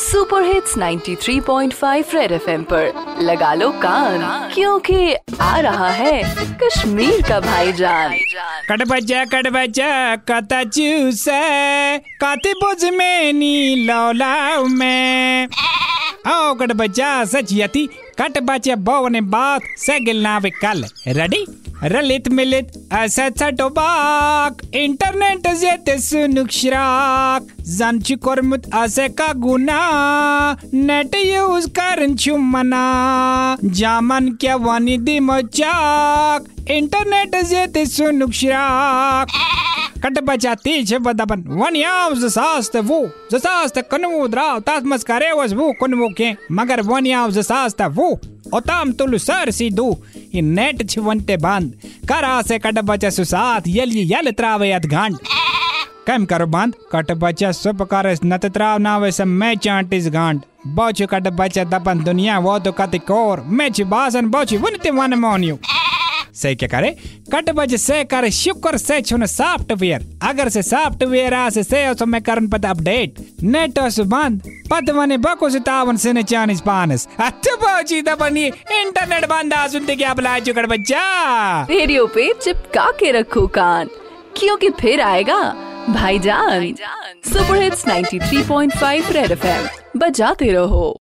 Super hits 93.5 red FM पर। लगा लो कान, क्योंकि आ रहा है कश्मीर का भाईजान। कट बच्चा कट बच्चा कता चूस काते बोझ में नी लौलाऊ में। आओ कट बच्चा सच यति कट बच्चा बवने बात से गिलना कल। रेडी रलित मिलित असच टोबाक इंटरनेट जेते सुनुक श्राक। जानची करमुत असे का गुना, नेट यूज़ करन मना। जामन क्या वानी दी मचाक इंटरनेट जेते सुनुक श्राक। कट बचा तीछ बदबन, वन याव जसास्त वो जसास्त कनु द्राव मस्कारे वस वो कनु के। मगर वन याव जसास्त वो ओताम तुल सर सी दू ये नेट छिवंते बंद। करा से कट बचा सु साथ यल यल त्रावे अत घंट कम करो बंद? कट बचा सब कर, नत त्राव ना वे से मैं चांट इस घंट बौछ कट बचा दपन दुनिया, वो तो कति कोर। मैं छि बासन बौछ वनते वन मोनियो। सही क्या करे। कट बज से करे, शुक्र से छुन सॉफ्टवेयर। अगर से सॉफ्टवेयर आ से से तो मैं करन पता अपडेट। नेट os बंद पद वने बको से तावन से ने चानिस पानस। अच्छा बोची दपनी इंटरनेट बंद आ सुनते क्या बुला चुकड़ बच्चा? रेडियो पे चिपका के रखो कान। क्योंकि फिर आएगा? भाईजान सुपर हिट्स 93.5 रेड एफएम। बजाते रहो।